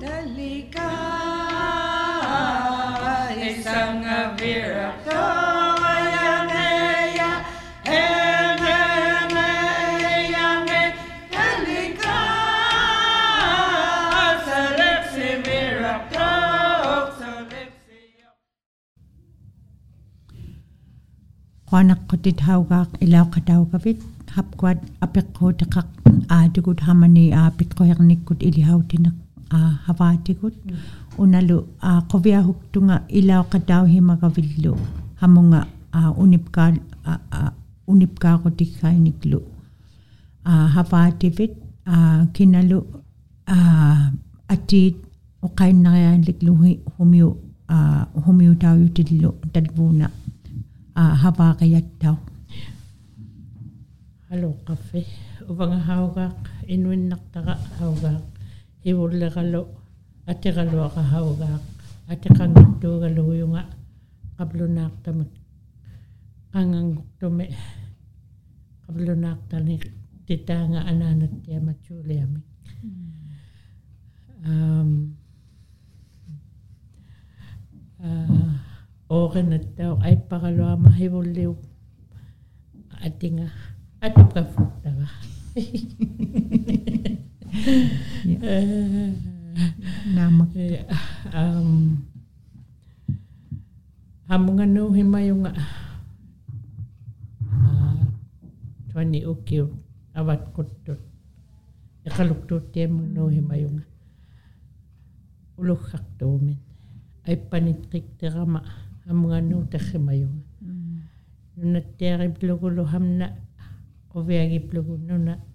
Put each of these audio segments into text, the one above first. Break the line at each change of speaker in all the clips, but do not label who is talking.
Dalika Sangha Virata.
quanaqqutit haugaaq ilauqataugavik hapkuat apeqquutiqaq aatukut hamani aapitquhernikkut ilihautinaq havaatikut unalu qoviahuktunga ilaoqatauhimaqavillu hamunga unipkaa unipkaaqutikkainiklu havaativit kinalu atiit oqainnariaalliklu humiu humiutauyutillu talbuuna havaaqayattau
alo qaffi uvanga haugaaq inuinnaqtaqa haugaaq iwullegalo atigaluaqa haugaaq atiqanngittuugaluuyunga qablunaaqtamut qanganguqtumi qablunaaqtani titaanga anaanattiamatsuuliamik um uh, ooqinattauq aippaqaluama hivulliu atinga atukaffuttaqa
Namak.
Um, Hamunga no hima yung uh, tuani ukiu awat kutut. Ya, Ikaluk tu tiem no hima yung uluk hak tu min. Ay panit kik terama hamunga no tehima yung. Nuna teri plugulu hamna ovegi plugulu nuna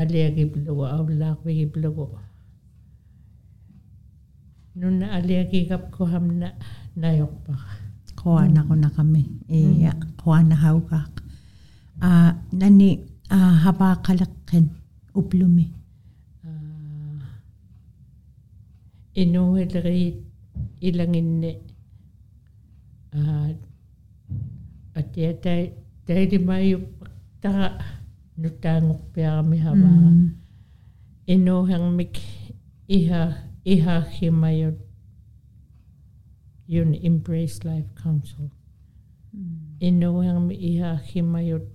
aliagiplugu avlaaqvigiplugu nunna aliagigapku hamna nayorpaq
qoanaquna kami. Hmm. Iya qoanahaukaq a ah, nani ah, a hapaaqaleqqin uplumi
ah, inuhilriit ilanginni a atiatai tailimaiuppaqtara nutaangukpiarami havaa mm. inuuhermik iha iha ihaahimajut yun embrace life council.
Mm.
inuuhermi ihaahimajut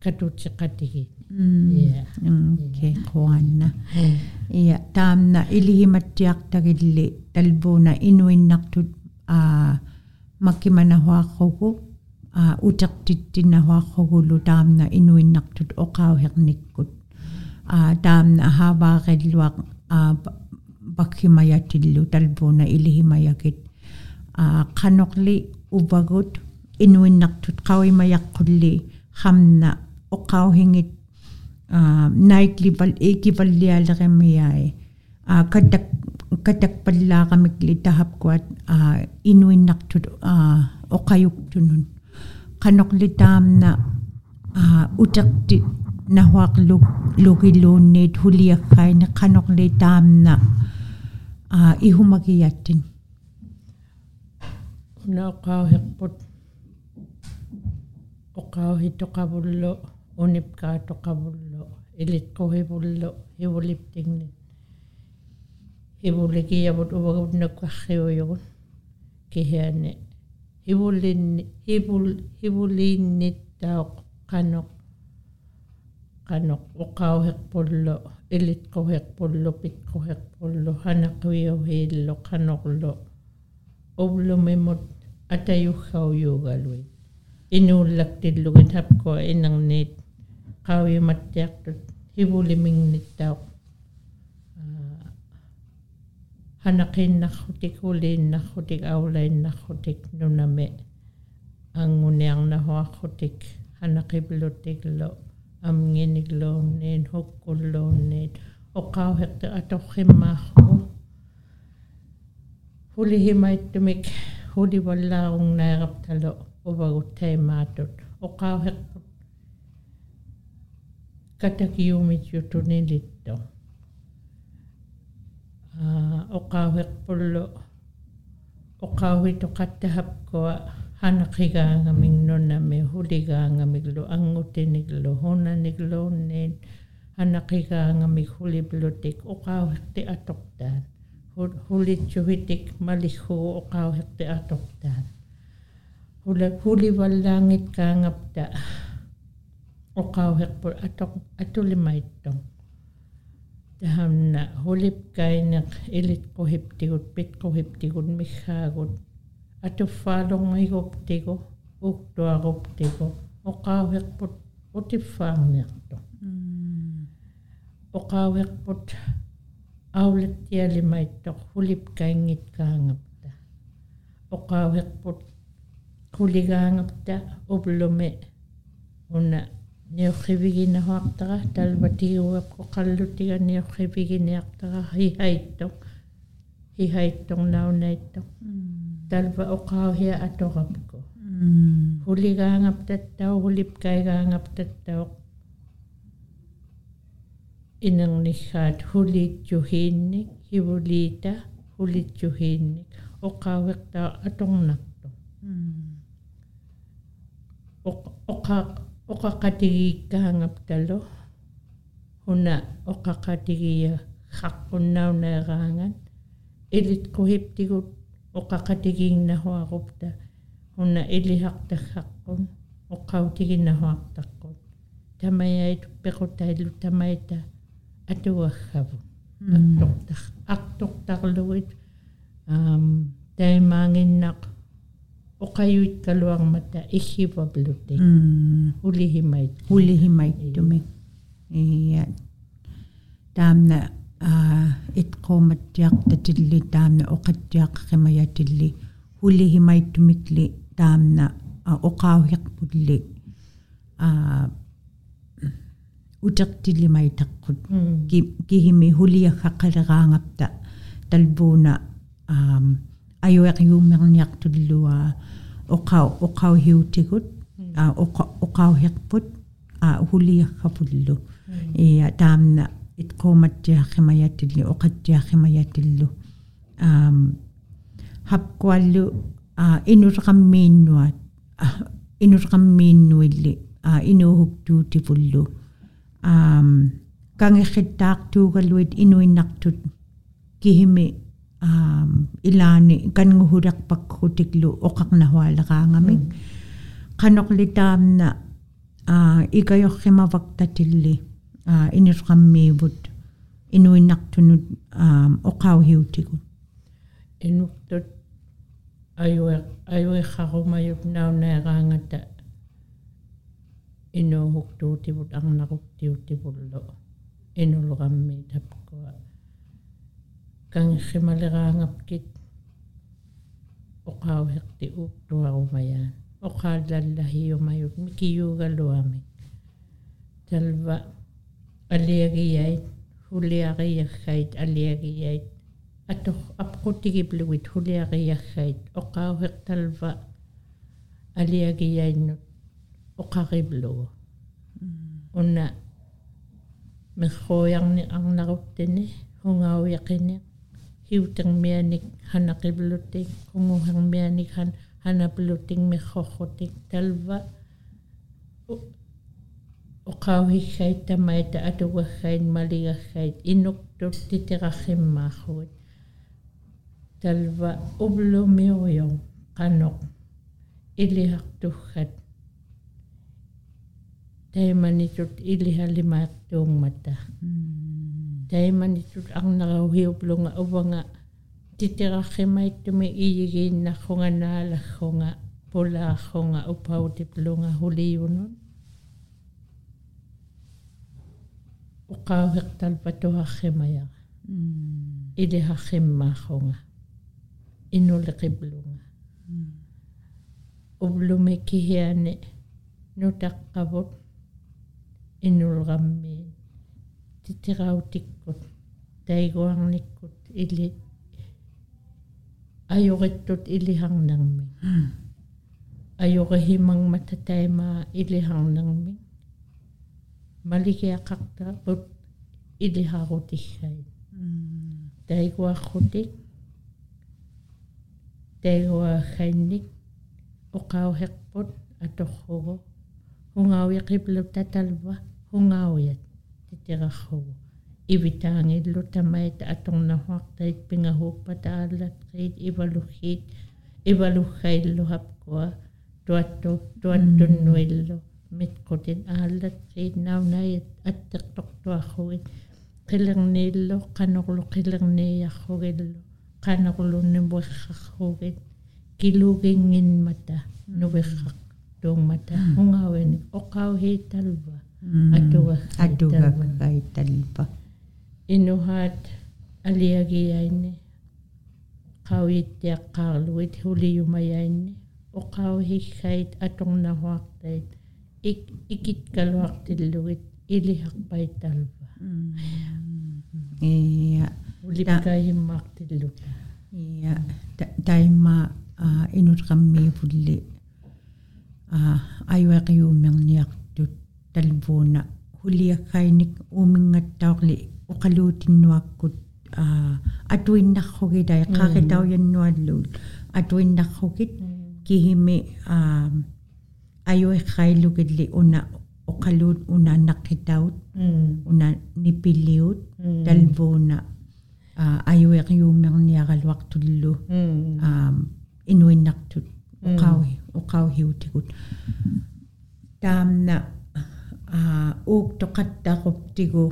katutsiqatigit
mm. okay quanna iya taamna ilihimattiartagilli talbuuna inuinnartut a makimanahuaqqugu ah uteqtittinnahuaqquгулу taamna inuinnartut oqauhernikkut ah taamna haavaaqilluaq ah bakhimayatillu talbuuna ilihimayakit ah qanoqli uvagut inuinnartut qawimayaqqulli khamna oqauhingit naiklival ekivallialerimiai a katak katak pallaaqamikli tahapkuat a inuinnartut a oqayuktunun qanoqli taamna a uteqti nahuaqlu lugiluunniit huliakkaini qanoqli taamna a ihumakiyattin
noqauhiqput oqauhitoqavullu unipkaatoqavullu ilitquhivullu hivuliptingni hivulikiavut uvagutnakkarriuyugun kihiani hivulin hivul hivuliinnittauq qanoq qanoq uqauheqpullu ilitquheqpullu pikquheqpullu janaquyuhiillu qanoqlu ublumimut atayujjauyugaluit inuullaktillugut hapkua inangniit qauimattiaqtut hivuliminnittauq Hanaqinnaqutik uliinnaqutik aulainnaqutik nuname angunearnahuaqqutik hanaqiblutiklo amnginiklooneet hukkulloonneet oqauheqta atorqimmaaqku hulihimaittumik hulivallaarugnaiqaptalo uvaguttaimaatut oqauheqput katakiumitjutunilitto uh, oqauik pullu oqauit oqattahapkua hanaqigaangamik nunami huligaangamik lu angutinik lu hunanik luunniin hanaqigaangamik huliplutik oqauiqti atortaan hulitsuhitik malihuu oqauiqti atortaan hula hulivallaangitkaangapta oqauiqpul atoq atulimaittong. Таhamna hulipkaineq ilitquhiptigut pitquhiptigut mikhaagut атуффаалорнигуптигу уктуаруптигу оқаавиқпут утиффаарниарто оқаавиқпут аулаттиалимаиттоқ хулипкаингиткаангапта оқаавиқпут хулигаангапта ублуми уна ниорхивигинахуартара талватигуапко қаллутига ниорхивигиниартара хихаиттоқ хихаитторнаунаиттоқ талва оқаахиа аторапко хулигаангаптаттау хулипкайгаангаптаттау инернихаат хулиитсухиинник хивулиита хулитсухиинник оқаавертаа аторнарто оқа оқақатигииккаангапталу хуна оқақатигия хаққуннаунеераанган илит кухиптигут оқақатигииннахуарупта уна илихартаггаққун оққаутигиннахуартаққут тамаяит пеқутаилу тамайта атуаггаву
аттортар
артортарлугит аам таймаангиннақ оқаюит калуармата иггипаблутик улихимайт
улихимайттумик ия. Таамна аа итқууматтиартатилли таамна оқатсиаққимаятилли хулихимайттумикли таамна оқаавиарпулли аа утертилимаитаққут кихими хулиахаққалераангапта талбууна ayueqiuummerniartullu oqau oqauhiutigut oqauherput huliarrapullu ia taamna itqoomattiaqqimayatillu oqattiaqqimayatillu um hapkuallu inulqammiinnuat inulqammiinnuilli inuuhuktuutipullu um kangerrittaartuugalluit inuinnartut kihimi um, ilani kan nguhurak pakkutiklu oqaq nahualaqaangamik mm. qanoqlitaam na uh, ikayoqqimavaqtatilli uh, inirqammiivut inuinnaqtunut um, oqauhiutigut
inuqtut ayue ayueqqarumayut nauneeraangata inuuhuktuutibut arnaquktiutibullu inuluqammii tapkua тапкуа кангеррималераангапкит оқаухерти уттуарумаяан оқааллаллахиумают микиюугалуами талва алиагияит хулиариаггайт алиагияит атор апқутигиплугит хулиариаггайт оқаухерталва алиагияиннут оқариблугу унна мерхоярни арнаруттини хунгауяқини hiutangmianik hanaqiblutting qunguhangmianik han hanablutting mejojotik talva oqauhikkait tamaita atugakkait maligakkait inuqtut titeraqqimmaaqhuit talva ublumiuryum qanoq ilihaqtugkat taimanitut ilihalimaaqtuummata
mm.
taiman itu ang nagawa hiyo blonga ubanga titira kema ito me iyigin na konga na la konga pola konga upaw di blonga huli yun pato. Ili ha kema konga. Inuli ki blonga. Ublume inulgamme. Титираутиккут тайгуарниккут или ajorittut iliharnermi ajorihimangmata taimaa iliharnermi تتغخو إبتان اللو تمايت أتون نحوك تايت بنغهوك بدالة تريد إبالوخيت إبالوخيل لو هبكوا دواتو دواتو نويلو متكوتين آلة تريد ناو نايت أتقطق دواخوين قلغنيلو قنغلو قلغني يخوغيلو قنغلو نبوخخوغين كيلوغين متا نبوخخ دوغ متا هنغاوين أقاو هي تلوه
atuga atuga kaitalpa
inuhaat aliagiaini qauittiaqqaarluit huliyumayaini oqauhiggait atornahuartait ik ikitkaluartillugit iliharpaitalva
iya.
Ulikkaiimmaartilluta
iya taima inutqammiipulli ayuaqiuumiarniartut talvuuna huliakkainik uumingattaorli uqaluutinnuakkut atuinnarrugilai qaaqitaujannualluut atuinnarrugit kihimi ayuiqqailugilli una oqaluut una naqqitaut una nipilliut talvuuna ayuiqiuumiarniaraluartullu inuinnartut uqauhi uqauhiutikut taamna uuk toqattaquptigu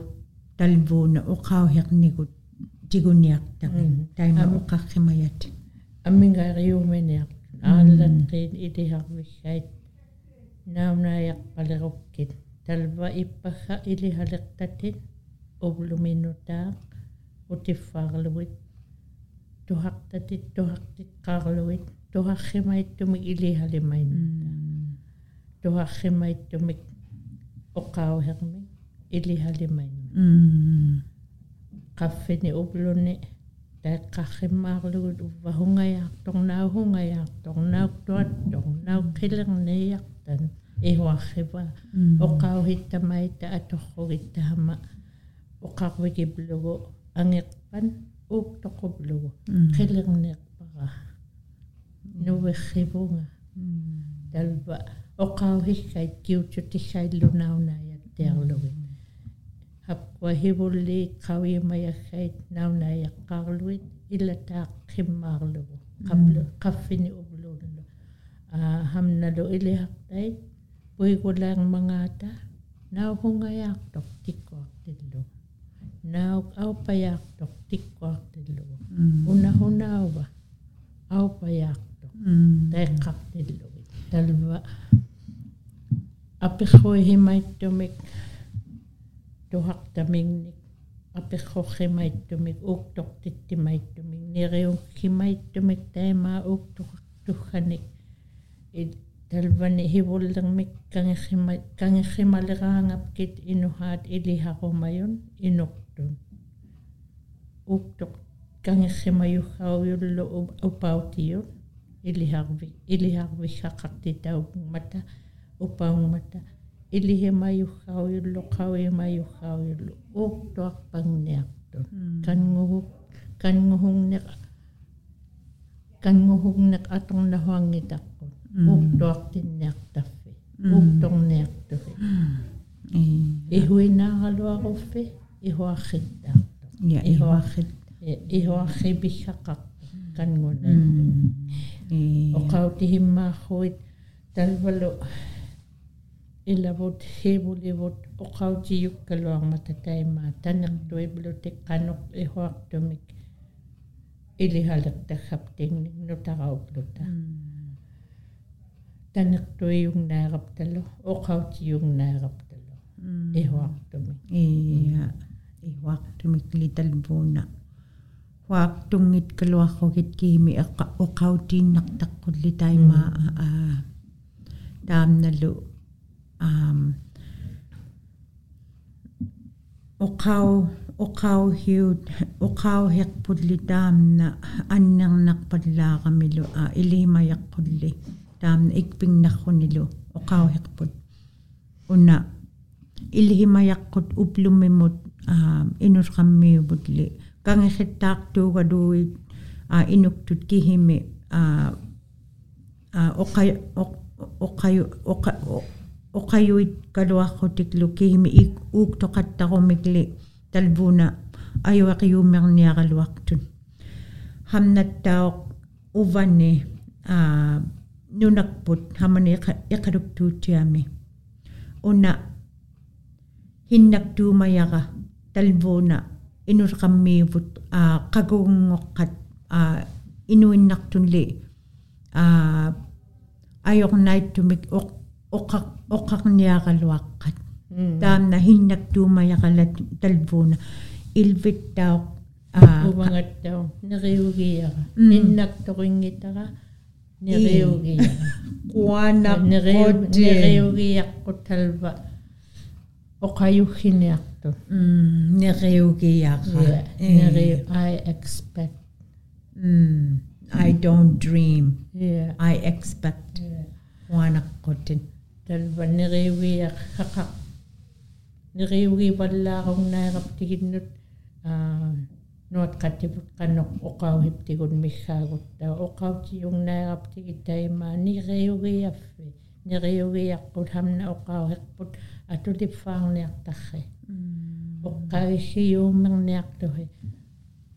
talvuuna uqauhiqnikut tiguniartaqin taima uqarrimayat
аммингариумениар ааллатриин илиharвиггait наунаяқпалеруkkит талва иппагга илихалеқтатит увлуминутаа утиффаарлугит тухартатит тухартиққаарлугит тухарримаиттуми илихалимайнутта тухарримаиттумик оқаухерми илихалимайнут qaffini uplunni таэккарримаарлугут уввахунгаярторнаа хунгаяарторнаактуаттор науккилерниартан ихуаррива оқаухиттамаита аторругиттаама оқарвикиплугу ангеқпан ууктоқублугу oqauhigkeit kiutsutiggaillunaunaiat tiarluin hapquahivulli qauimayaggait naunayaqqaarluit illataaqqimmaarlugu qaplu qaffini ubluullu hamnalu ilihaqtait puigulaarmangaata nauhungayaartoq tikkuartillugu nauk aupayaartoq tikkuartillugu unahunauva aupayaartoq taiqqartillugu talva apego he mai to me to hak ta ming apego he mai to me ook tok te te mai to me ne reo ki mai to me te ma ook to to khane e talvan he bolang me kang he mai kang he malerang ap inu hat eli ha ko mayon inoktun ook tok kang he mayu hau yul lo opau tiyo eli harvi eli harvi hakati tau mata упаугмата илихимаюхаауйуллу қауимаюхаауйуллу уктуарпангниартут кангугук кангугугнеқ кангугугнеқ аторнахуангитаққут уктуартинниартаффи укторниартуфи ихуинааралуаруффи ихуарриттаарту
ihуаррит
ихуаррибихаққарту кангуна оқаутихиммаарруит талвалу ilavut hevulivut oqautiyuk kaluarmatataimaa tanertuiblutik qanuq ihuartumik ilihalertajjaptinnik nutaraupluta tanertuiyungnaaraptalu oqautiyungnaaraptalu ihuartumik
iya ihuartumik litalpuuna huaqtunngit kaluarrugit kiimi eqqa oqautiinnartaqqulli taimaa aa taamnalu um, ukaw ukaw hiud ukaw hiqpulli taamna annernarpadlaa qamilu a iliimayaqpulli taamna ikpingnarrunilu ukaw hiqput una ilhimayaqqut uplummimut um, inulqammiubut li kangixittaartuugaluuit a inuktut kihimi a oqayu oqayu uqayuit kaluaqqutiklukihmi ik uuk toqattaġumikli talbuuna ayuaqiumerniaraluaqtun hamnattaoq uvanni aa ah, nunaqput hamani iqaruptuutiami una hinnaktuumayaqa talbuuna inurqammiivut aa ah, qakugungoqqat aa ah, inuinnaqtunli aa ayornaittumik oqqaq оқарниаралуаққат таамна хиннактуумаяқалат талбууна илвиттаоқ аа
увангаттау нериугиара ниннакторингитара нериугиара
куана нериугиаққут
талва оқаюхиниарту
нериугиара нериу
i expect
mm. i don't dream
yeah.
i expect куанаққутин yeah.
talva neriviaqaqaq neriugi vallaarugnaairaptiginnut nuatqatiput qanoq oqauhiptigun miggaagutta oqautiyugnaairaptigit taimaa neriugiaffi neriugiaqqut hamna oqauheqput atulipfaarniartarri oqqagiggiuumerniartuhi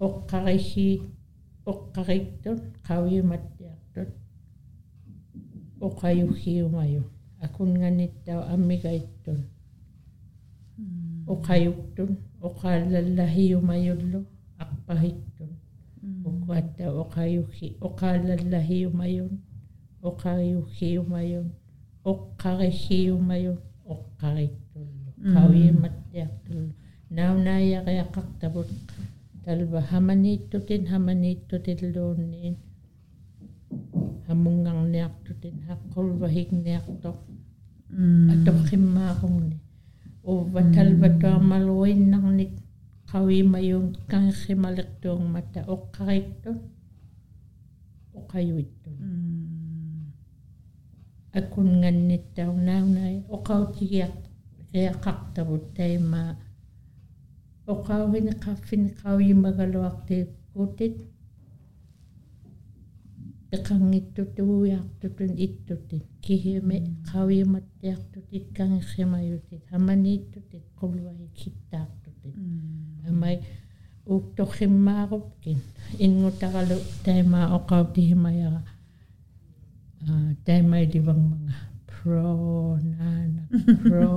oqqariggiit oqqarittut qauyumattiartut oqayuggiumaju akunganittau ammigaittun
hmm.
oqayuktun oqaalallahiyumayullu aqpahittun
hmm. ukuatta
oqayuhi oqaalallahiyumayun oqayuhiyumayun oqqarihiyumayun oqqarittullu qawimattiaqtullu hmm. naunaayaqiaqartabut talba hamaniittutin hamaniittutilluunniin hamungarniaqtutin haqqulvahigniaqtoq
Mm.
atokim akong o batal mm. bato maluin nang nit kawi mayong kang himalik tong mata. O kahit to. O kayo ito.
Mm.
Akun nga nit daw na na o kaw tiyak kaya kaktabot tayo ma. O kawin kafin kawi magaluwak tayo kutit. Ittutit kihimi qaujimattiartut itkangirrimajutit hamaniittutit qulvai kittaartutit
amai
uuktorrimmaaruppkin ingutaralu taimaa oqautihimajara taimailivangmanga pro nana pro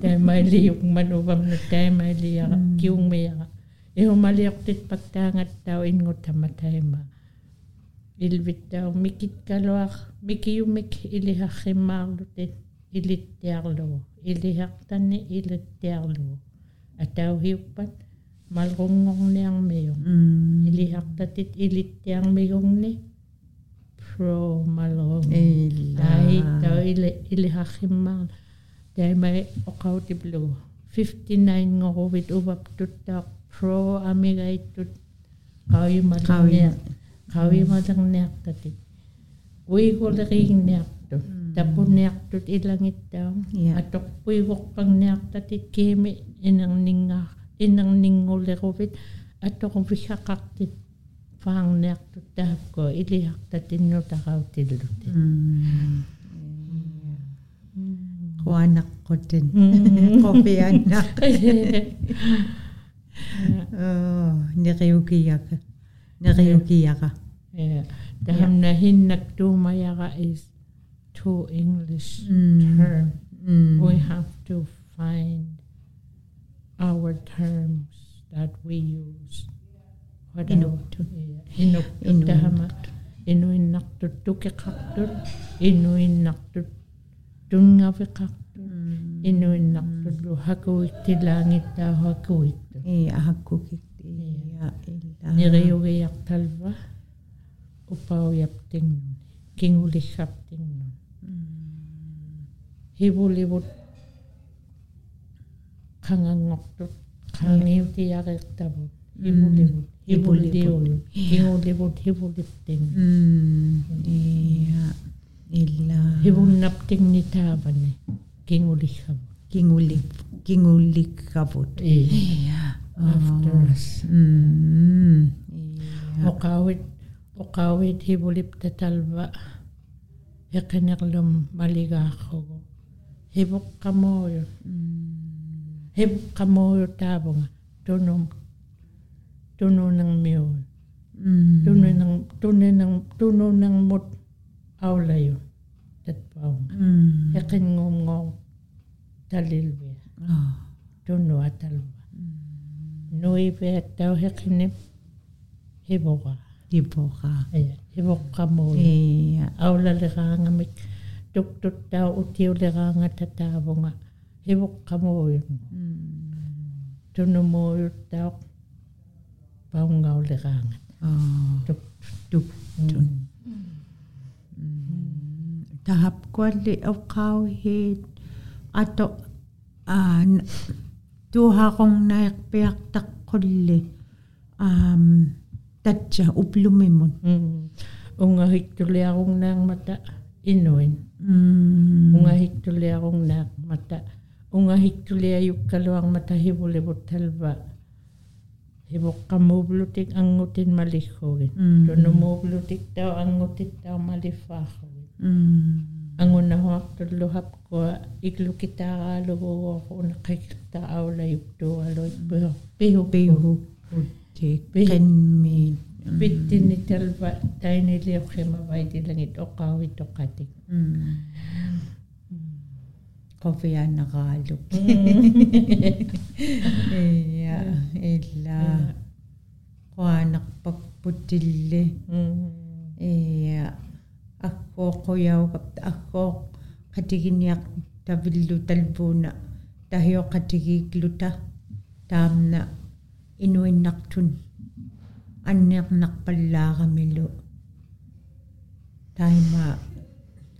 taimailiukman uvamnu taimailiara kiungmiara ihumaliortit paktaangattau inngutama taima ilvittau mikitkaluar mikiumik iliharrimmaarlutit ilittiarlugu ilihartani ilittiarlugu atauhiuppat malrungorniarmiung ilihartatit ilittiarmigungni pro malrung
ai tau
ile ile hachimmal dai mai oqautiplu 59 ngoruvit uvap tutta pro amigaitut qauimalernia qauimalerniartatit uigoleriigniartut tapunniartut ilangittau
Ja.
atoqpuigorpangniartatit kiimi inerningaa inerninngulleruvit atoquvissaqartit faarniartut taakko ilihartatinnutaqautillut
quanaqqutin qopianna oh neriugiaqa neriugiaqa
Yeah. The yeah. Hamnahinnak Dumaya is two English mm. term.
Mm. We
have to find our terms that we use. Inuit. Inuit. Inuit. Inuinnaqtutukekaqtut, inuinnaqtut tungavikaqtut,
inuinnaqtut
hakuittilaangittaahu mm. hakuittu.
Iya, hakkukit. Iya, illa.
Niriugiaqtalva. Iya. upau yap ting king uli khap ting
mm.
he buli bu khanga ngok tu khang ni ti ya ga ta bu. He buli bu he buli di ul king uli bu he buli
illa. He bu
ni ta ba ne. King uli khap
king uli king uli khabut ya after. Oh.
Us
mm. yeah.
okay uqaawiti buliptatalva eqenerlum maligaarrugu hivuqqamuuyu hivuqqamuuyu taavunga tunum tununangmiuyu
tununang
tununang tununangmut aulayu tatpaunga eqinngumngoom talilvia tunua talva nuiveattau heqinim hivuqaa
ipoqa
ipoqqamuun aulaleraagamik tuktuttaa utiuleraanga tataavunga ipoqqamuuyun tunumuuyuttaaq paungauleraangat tuk
tuk tahap kualli oqqaawihiit ato aan tuuhaqorgnaiqpiartaqqulli aam tatsa uplumimun
mm. unga hiktuliarunnaang mata inuin
mm. unga
hiktuliarunnaaq mata unga hiktuliajukkaluang mata hivulivut talva hivoqqamuuvlutik angutin malijjugin
mm.
tunumuuvlutik tau angutit tau maliffaajugin
mm.
angunahuaqtulluhapkua iklukitaaraaluguguoq uneqikta aulajuktualuit pihu pihu, pihu.
pihu. Питтинни
талва тайнилиорхима вайтилангит оққаавитоққатик
qofianaqaaluk iya illa qaanaqpakputilli iya аккооқуяугап аккоо қатигиниақ тавиллу талбууна тахиоқатигииклута таамна инуиннартун анниарнарпаллаарамилу тайма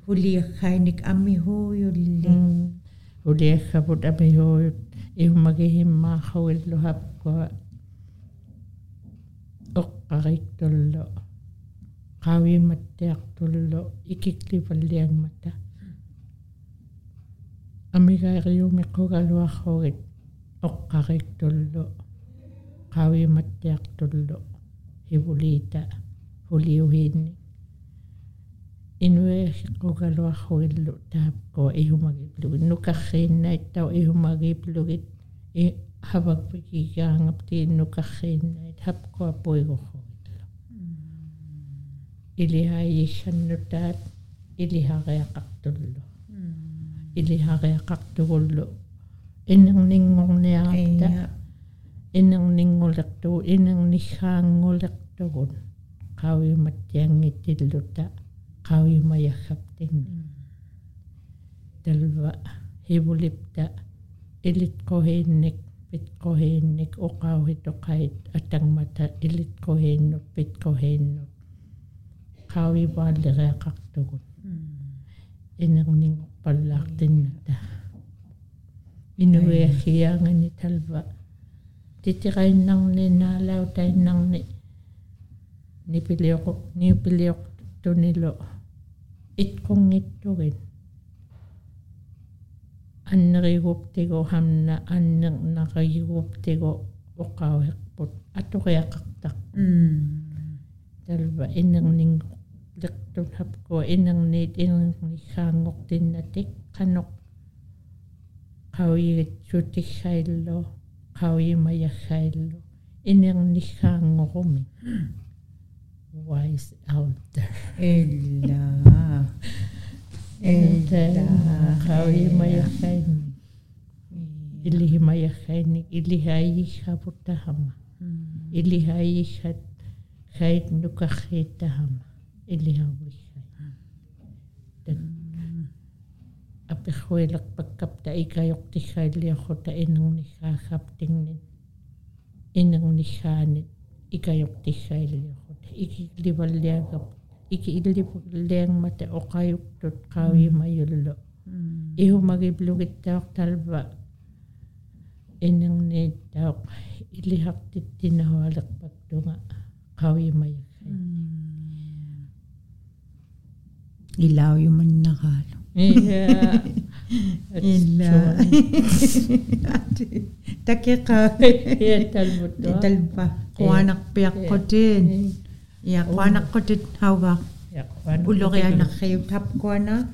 хулиаххайник аммихууйулли
улиаххапут амиуут иумагихиммаахуиллухапкуа оққариттуллу qaavimmattiartullu ikikklipalliangmata амигаариумеққугалуарругит оққариттуллу qaavimmattiartullu хивулиита хулиуhiinni инуэхиққугалуарругиллу таапкуа ихумагиплугит нукаррииннaittау ихумагиплугит и хавакпикигаангапти нукаррииннait хапкуа пуигорругиллу илихаииссаннутаат илихариақартуллу илихариақартугуллу иннернингорниарта iya иннернингулерту иннернихаангулертугун qaavimmattianngittilluta qaavimajaggaптинни талва titiray nang ni na lao tay nang ni ni piliok ni piliok to nilo it kong ito gin anrigup tigo hamna annang nakagigup tigo ukawekput ato kaya kaktak dalba inang ning lektun hap ko inang nit inang nikangok din natik kanok kawiyit sutikhailo qauima yajailo inernijaanngorumi wise out there
ella ella qauima
yajaini
ilihima
yajaini ilihaijaputahama ilihaijat jait nukajitahama ilihauijai апперхуилерпаккап та икайортиггааллиоррута инерниггаахаптингнит инерниггаанит икайортиггааллиоррута икилливаллиагап ики иллипуллиангмата оқаюктут қауимаюллу иумагиблугиттаорталва инернииттаоқ илихартиттинахуалерпактунга қауимаяхани
илауюманнараалу
إيه. إلا.
دقيقة. تلبة إيه. قوانا بيقوتين
إيه.
يا قوانا قوتين هوا.
ولغي أنا.
خيوت هاب قوانا